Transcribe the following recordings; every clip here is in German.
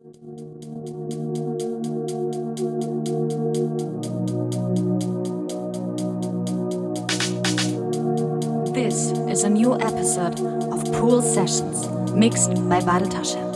This is a new episode of Pool Sessions, mixed by Badetasche.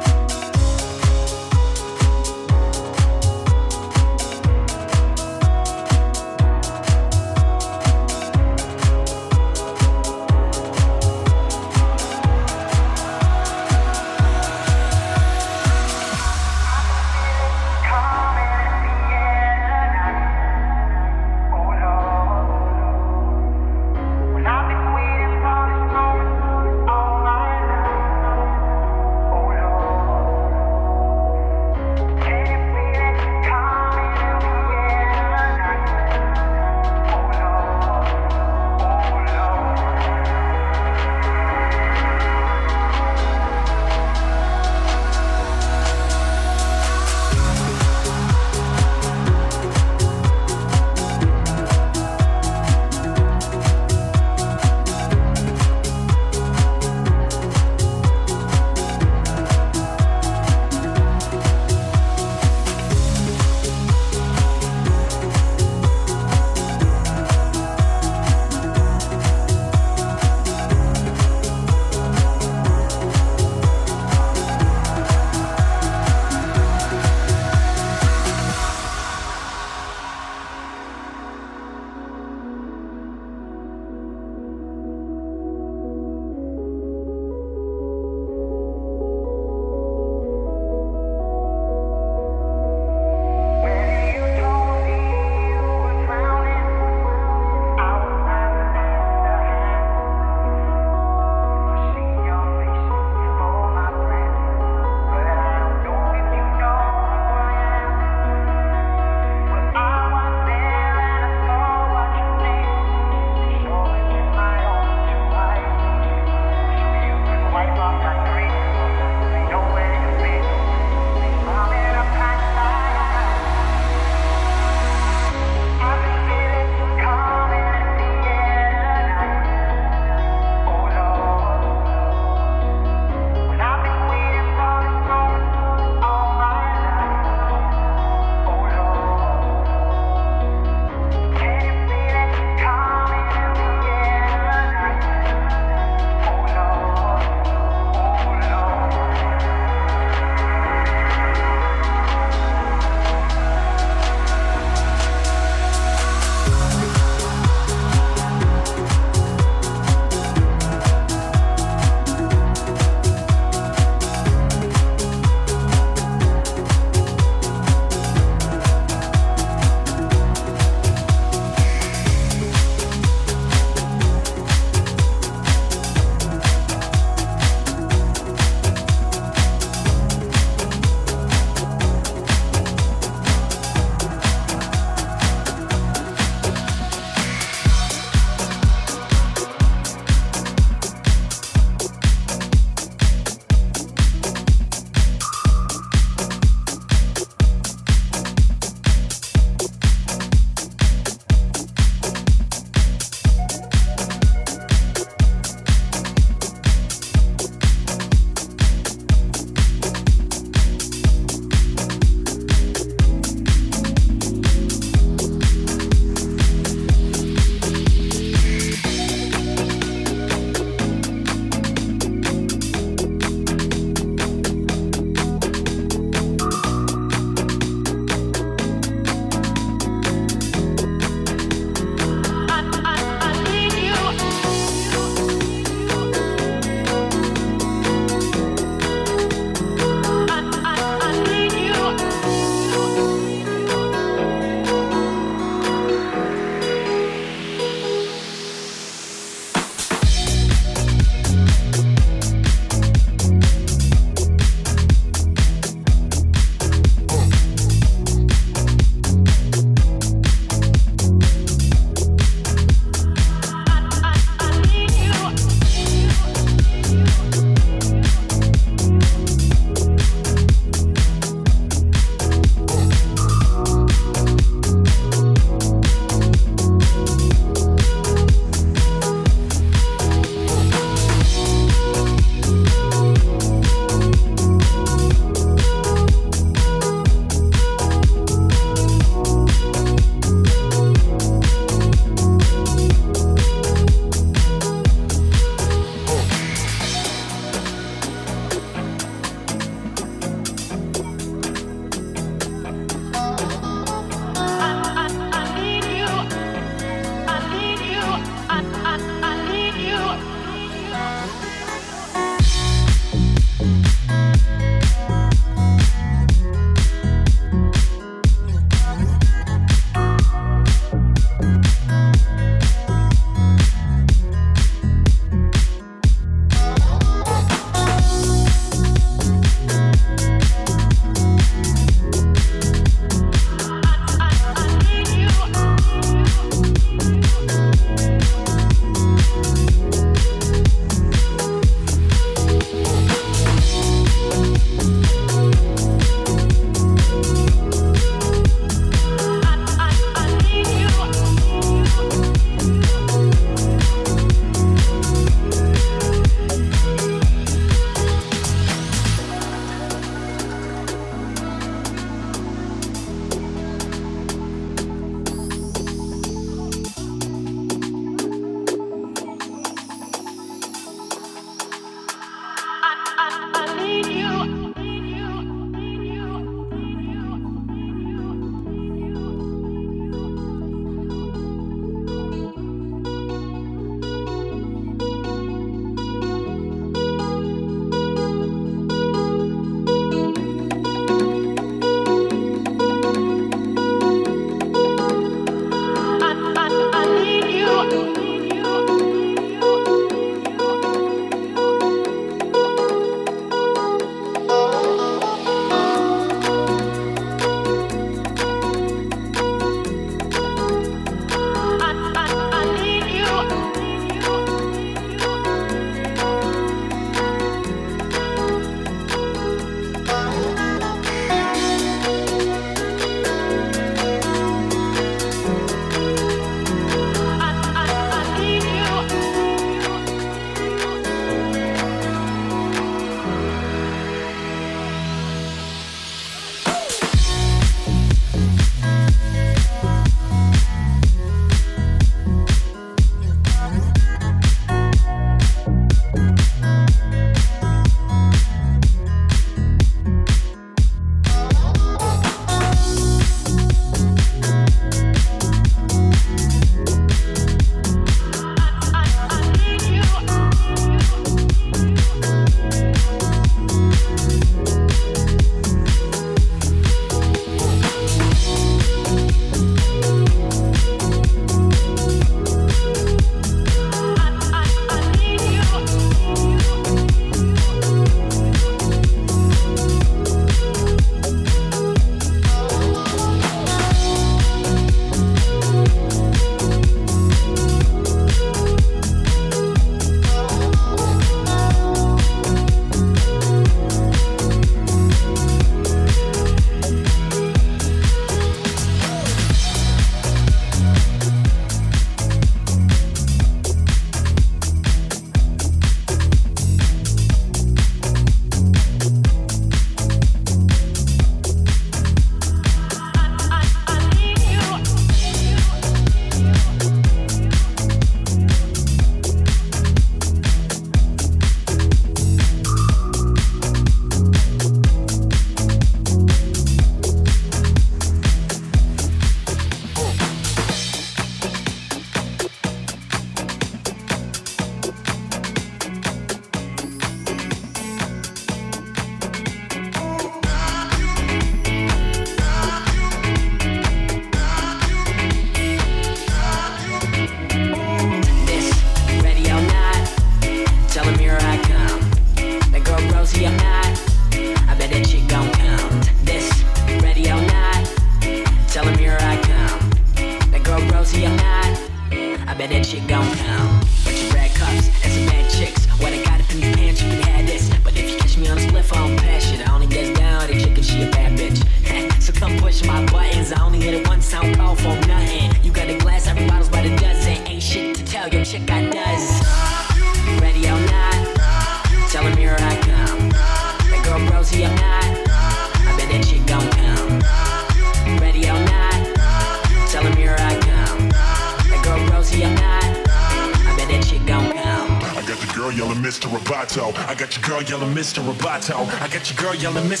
yelling, Miss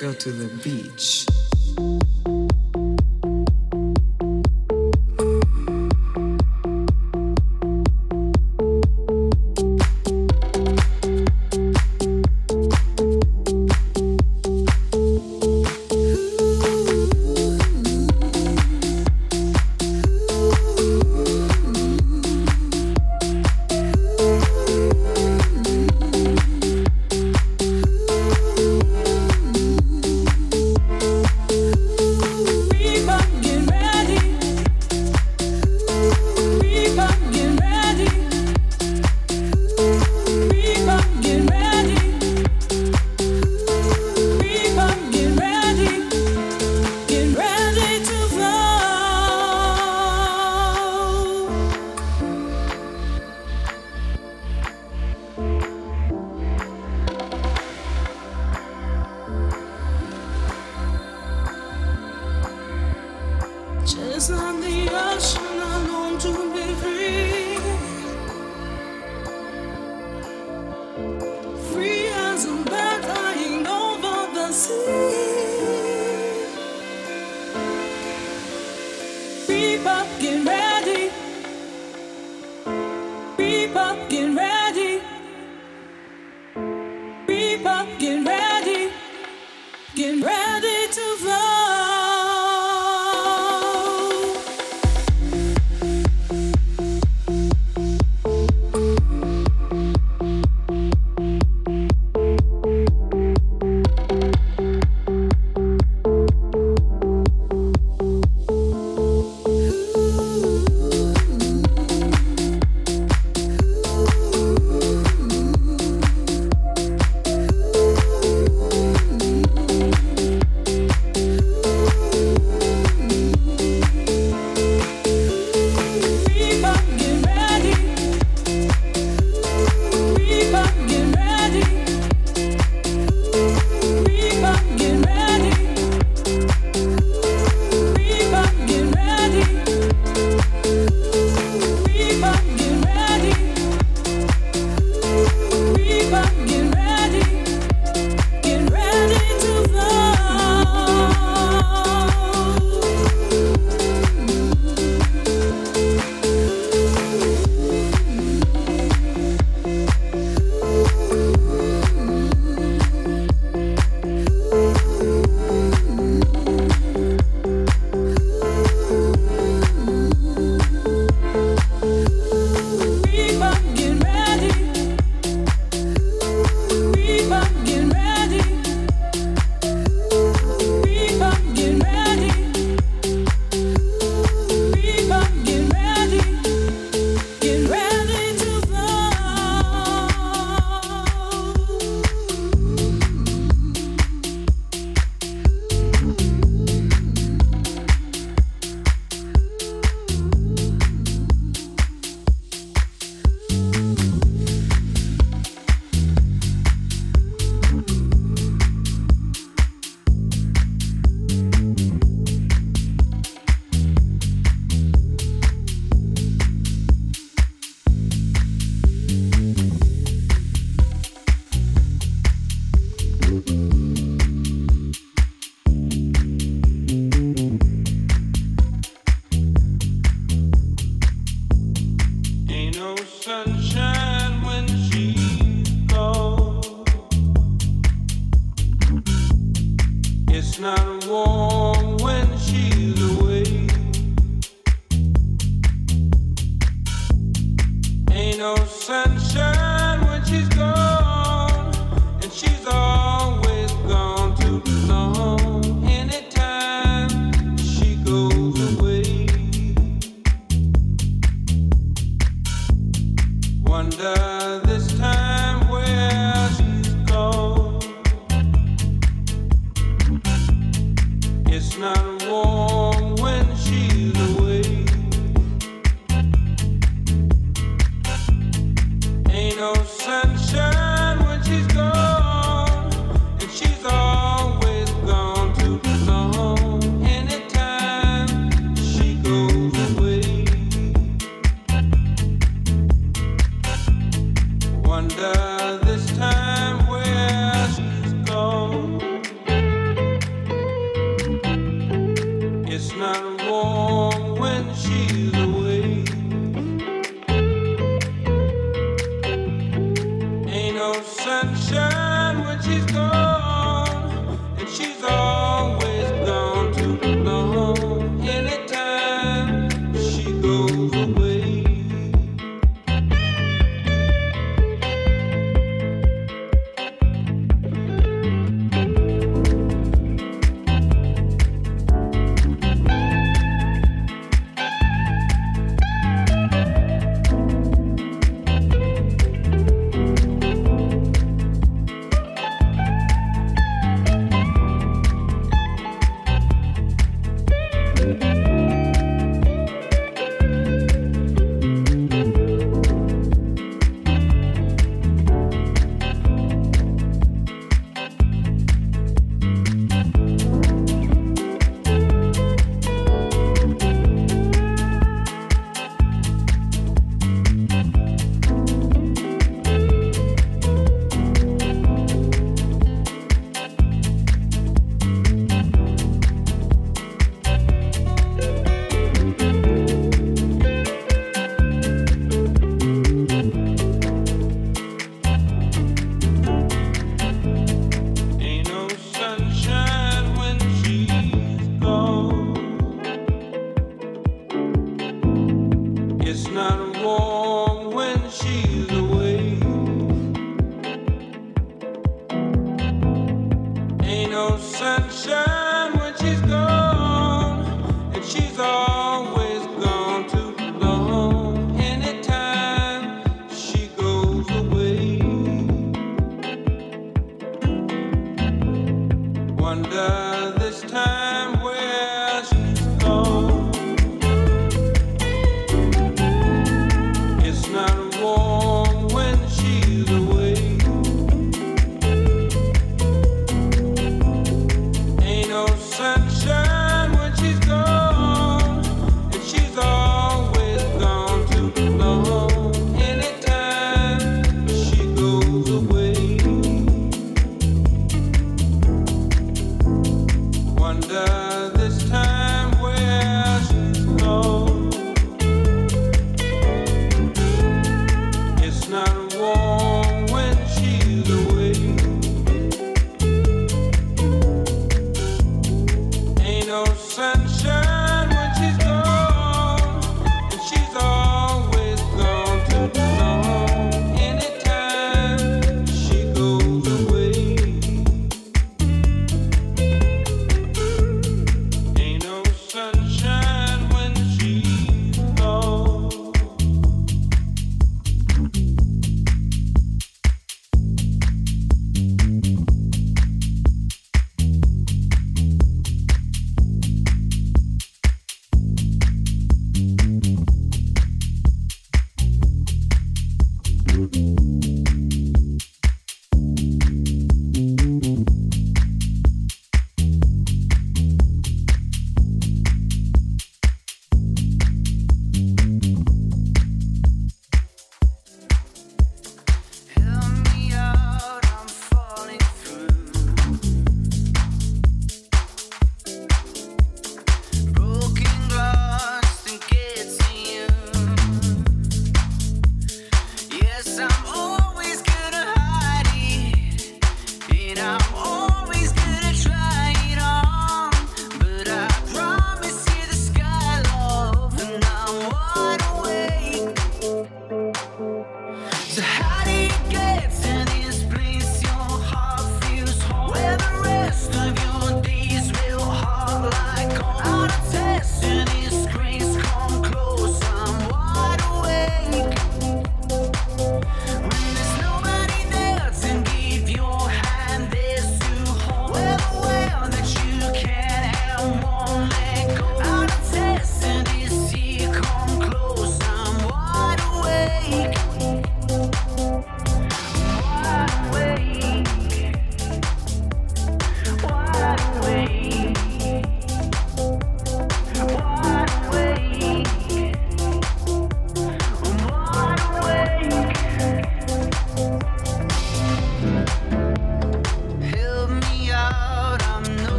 go to the beach.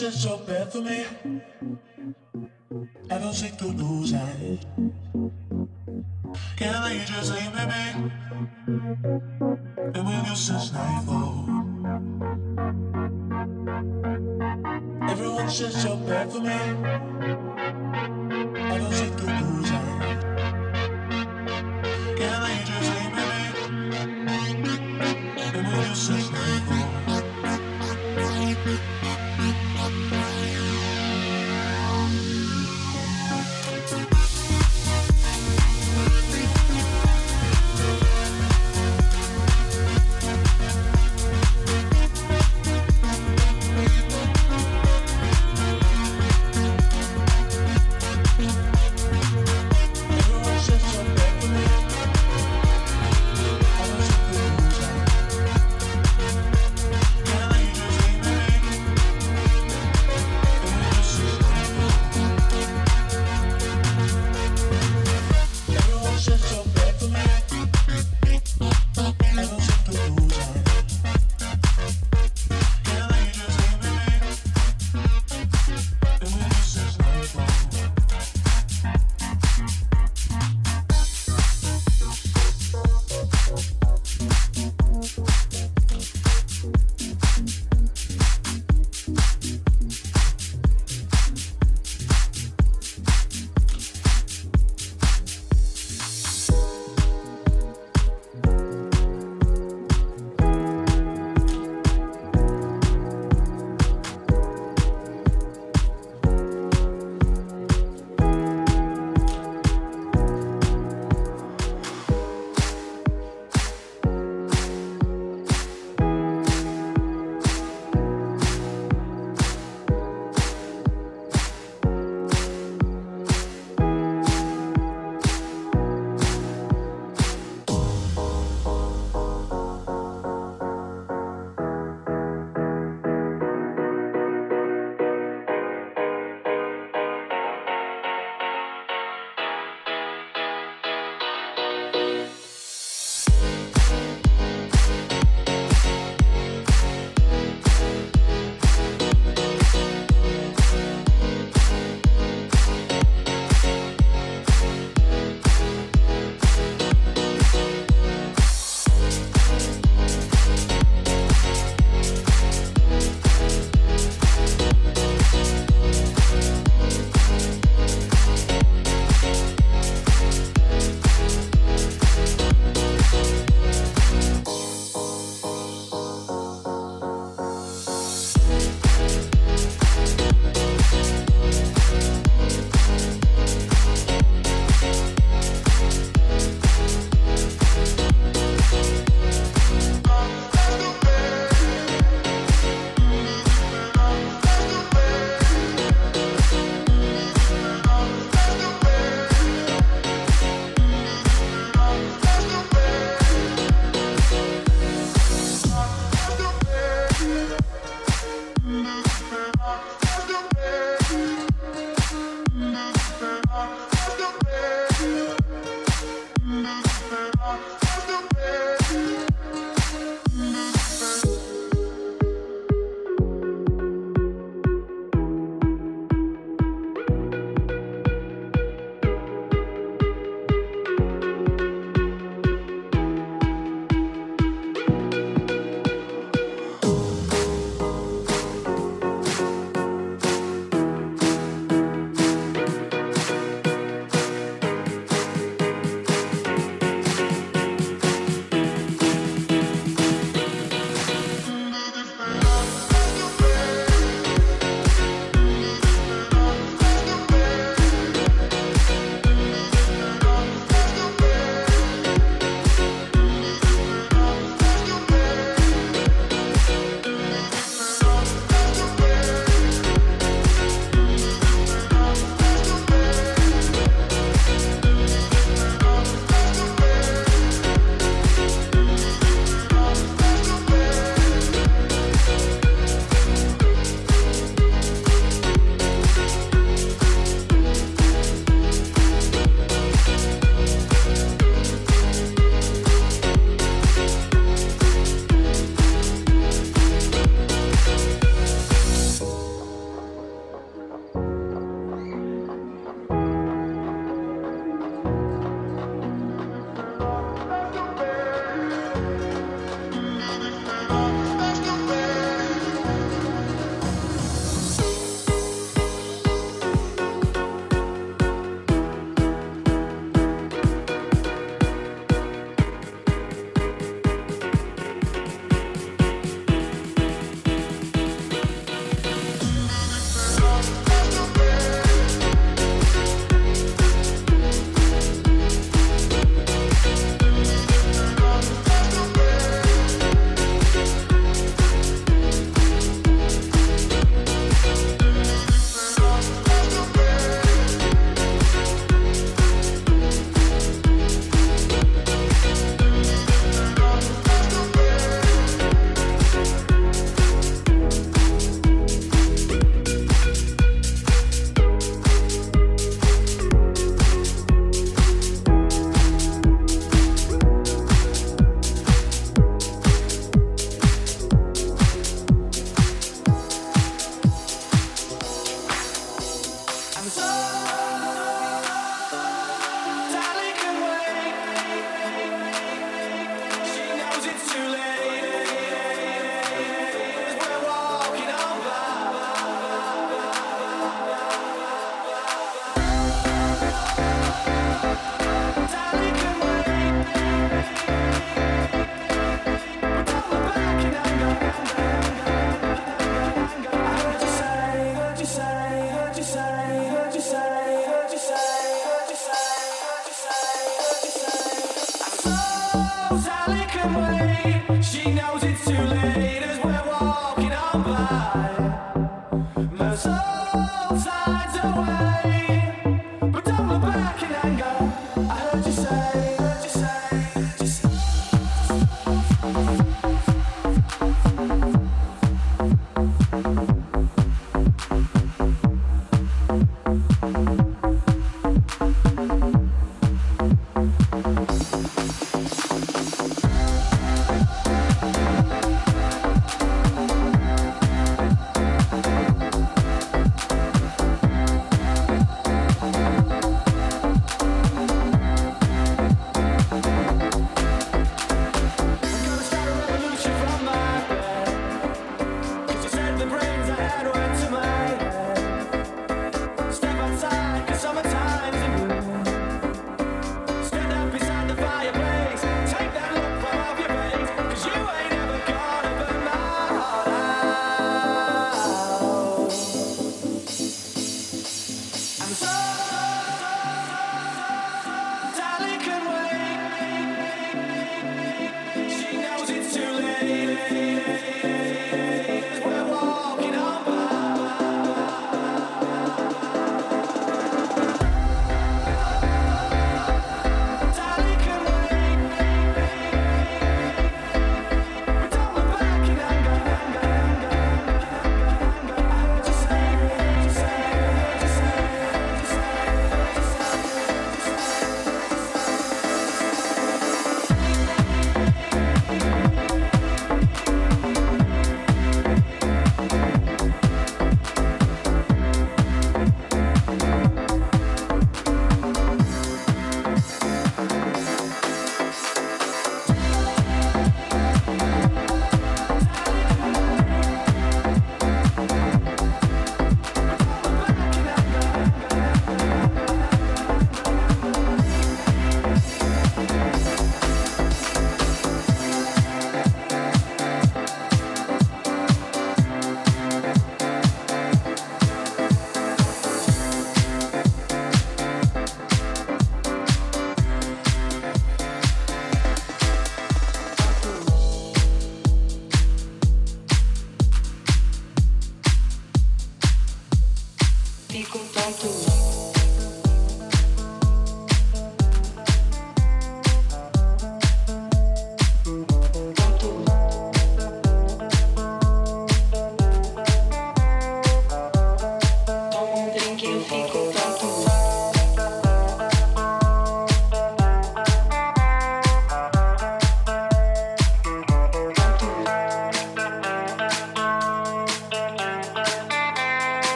searching so bad for me. I don't think to lose it. Can they just leave me be?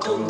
come to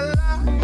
la.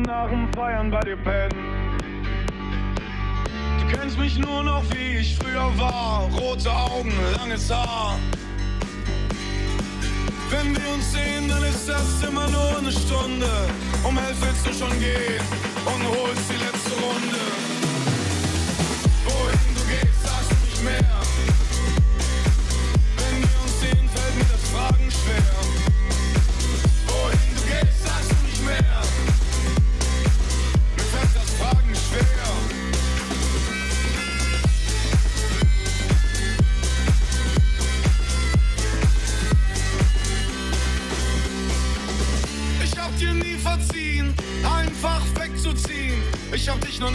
Und nach dem Feiern bei dir pennen. Du kennst mich nur noch wie ich früher war, rote Augen, langes Haar. Wenn wir uns sehen, dann ist das immer nur eine Stunde. Um elf willst du schon gehen und holst die letzte Runde. Wohin du gehst, sagst du nicht mehr.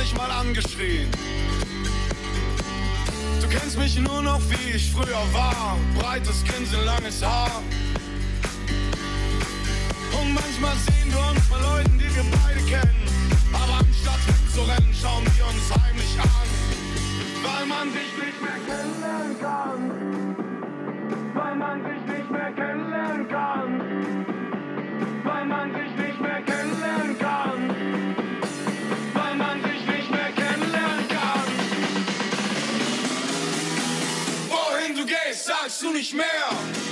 Nicht mal angeschrien. Du kennst mich nur noch wie ich früher war. Breites Grinsen, langes Haar. Und manchmal sehen wir uns bei Leuten, die wir beide kennen. Aber anstatt wegzurennen, schauen wir uns heimlich an. Weil man sich nicht mehr kennenlernen kann. Weil man sich nicht mehr kennenlernen kann. Nicht mehr.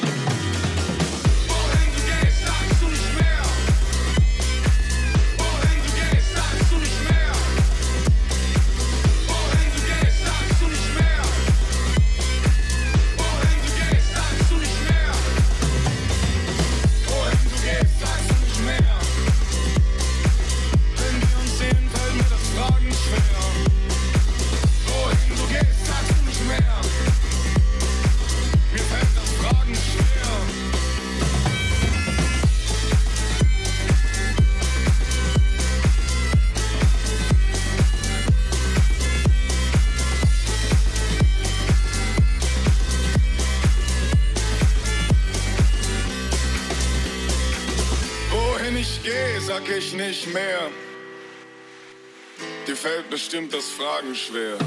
Nicht mehr. Dir fällt bestimmt das Fragen schwer.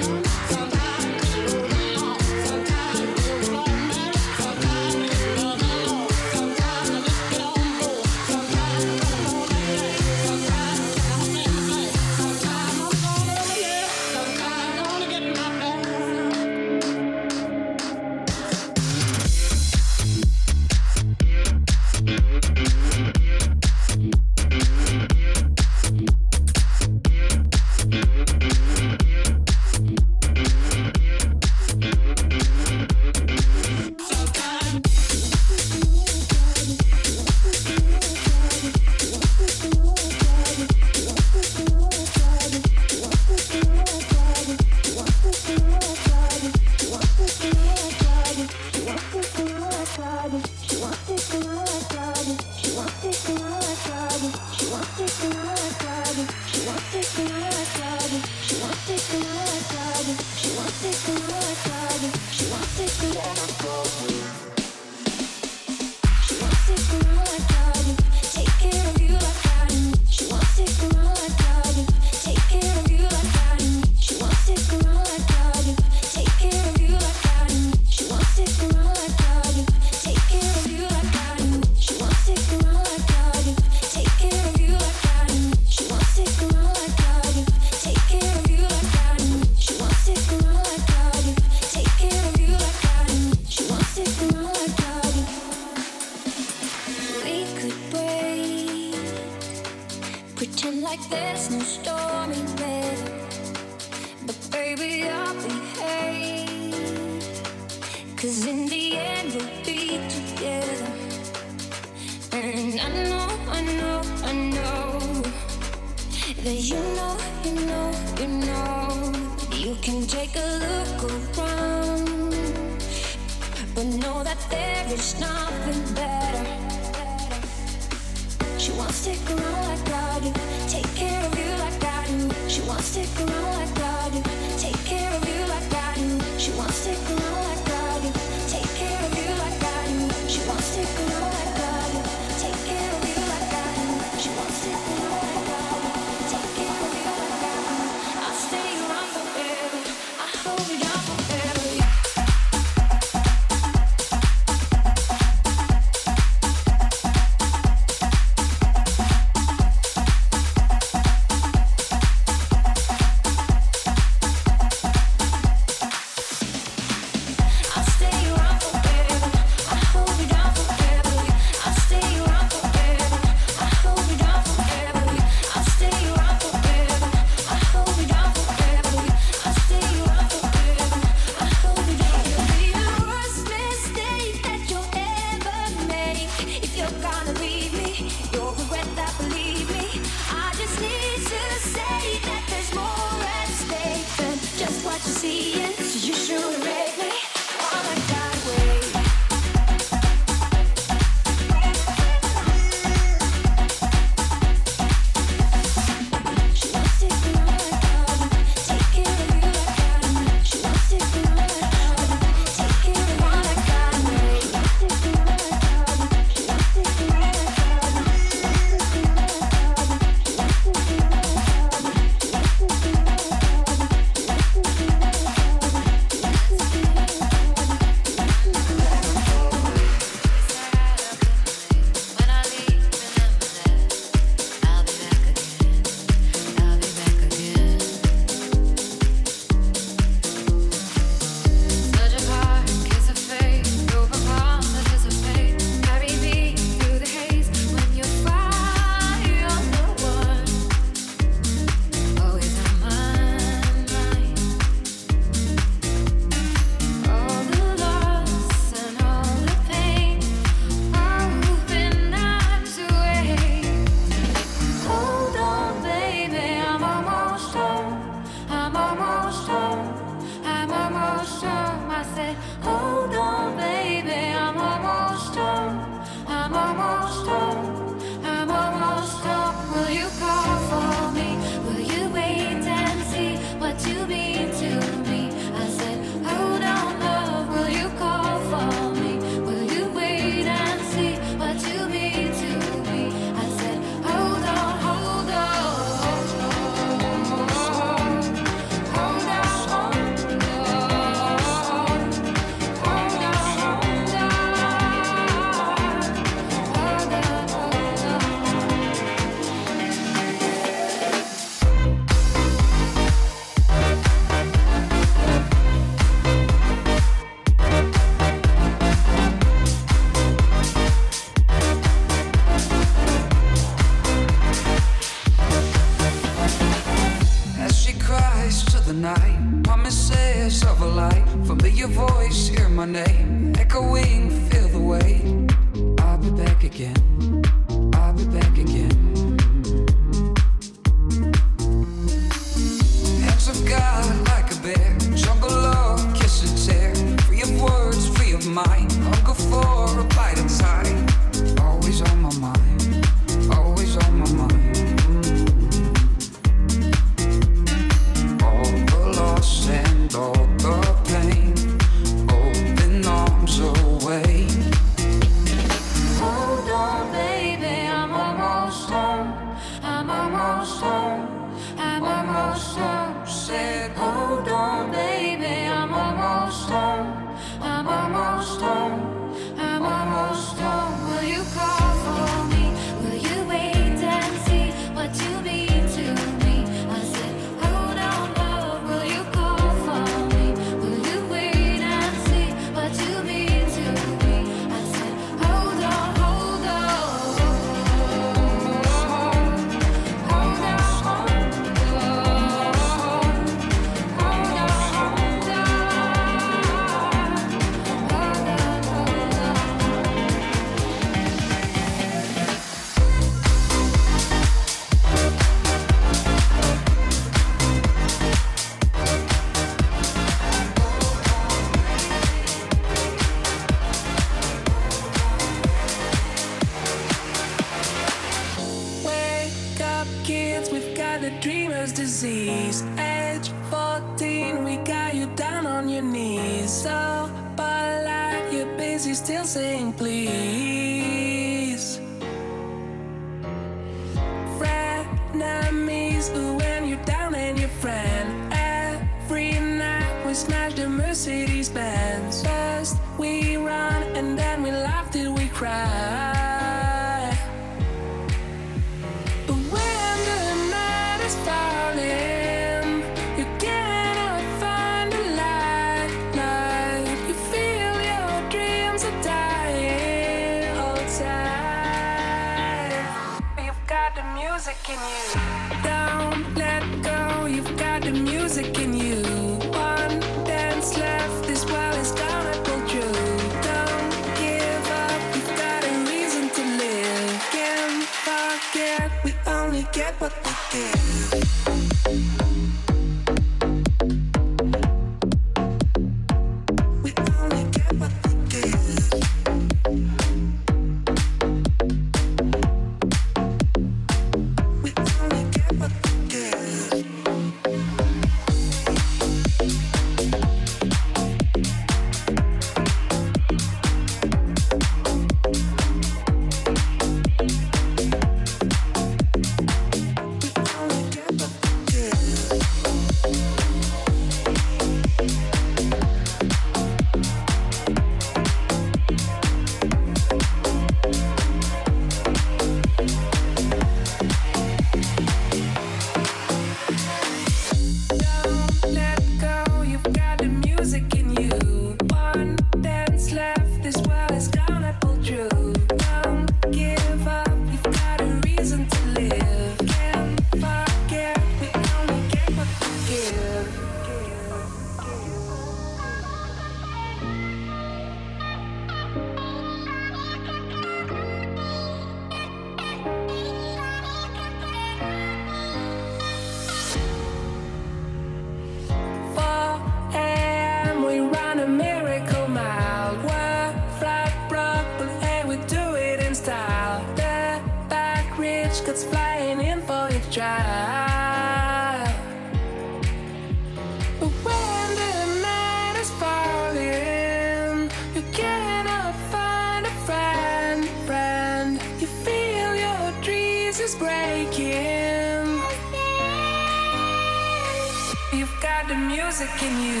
You've got the music in you.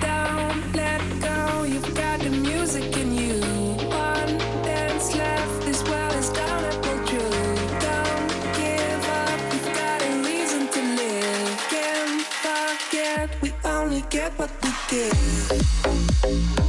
Don't let go. You've got the music in you. One dance left. This world is gonna pull through. Don't give up. You've got a reason to live. Can't forget. We only get what we give.